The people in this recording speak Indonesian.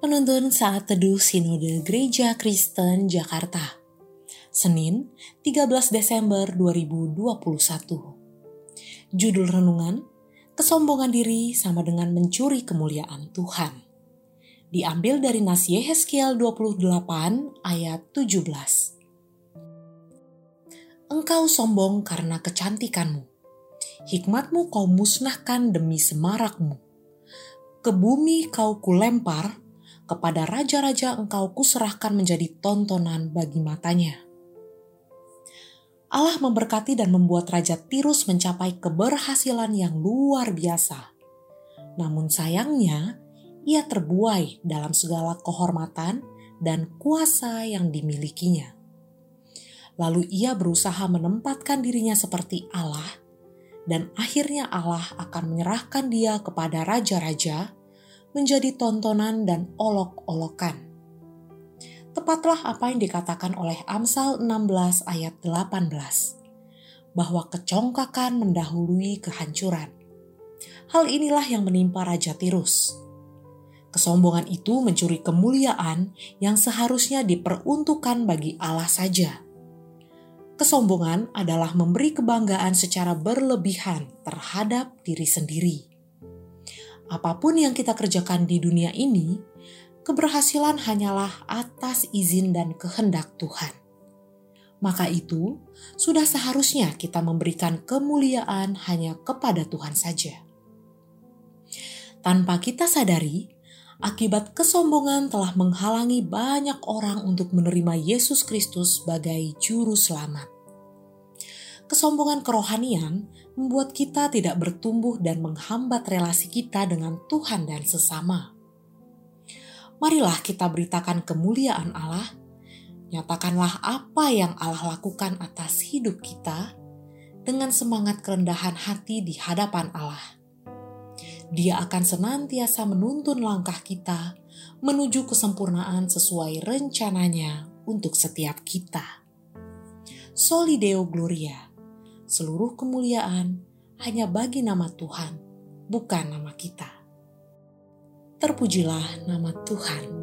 Penuntun Saat Teduh Sinode Gereja Kristen Jakarta. Senin 13 Desember 2021 Judul Renungan Kesombongan diri sama dengan mencuri kemuliaan Tuhan. Diambil dari Nas Yehezkiel 28 ayat 17 Engkau sombong karena kecantikanmu. Hikmatmu kau musnahkan demi semarakmu. Ke bumi kau kulempar kepada raja-raja engkau kuserahkan menjadi tontonan bagi matanya. Allah memberkati dan membuat Raja Tirus mencapai keberhasilan yang luar biasa. Namun sayangnya, ia terbuai dalam segala kehormatan dan kuasa yang dimilikinya. Lalu ia berusaha menempatkan dirinya seperti Allah, dan akhirnya Allah akan menyerahkan dia kepada raja-raja menjadi tontonan dan olok-olokan. Tepatlah apa yang dikatakan oleh Amsal 16 ayat 18, bahwa kecongkakan mendahului kehancuran. Hal inilah yang menimpa Raja Tirus. Kesombongan itu mencuri kemuliaan yang seharusnya diperuntukkan bagi Allah saja. Kesombongan adalah memberi kebanggaan secara berlebihan terhadap diri sendiri apa pun yang kita kerjakan di dunia ini, keberhasilan hanyalah atas izin dan kehendak Tuhan. Maka itu, sudah seharusnya kita memberikan kemuliaan hanya kepada Tuhan saja. Tanpa kita sadari, akibat kesombongan telah menghalangi banyak orang untuk menerima Yesus Kristus sebagai Juru Selamat. Kesombongan kerohanian membuat kita tidak bertumbuh dan menghambat relasi kita dengan Tuhan dan sesama. Marilah kita beritakan kemuliaan Allah, nyatakanlah apa yang Allah lakukan atas hidup kita dengan semangat kerendahan hati di hadapan Allah. Dia akan senantiasa menuntun langkah kita menuju kesempurnaan sesuai rencananya untuk setiap kita. Solideo Gloria seluruh kemuliaan hanya bagi nama Tuhan, bukan nama kita. Terpujilah nama Tuhan.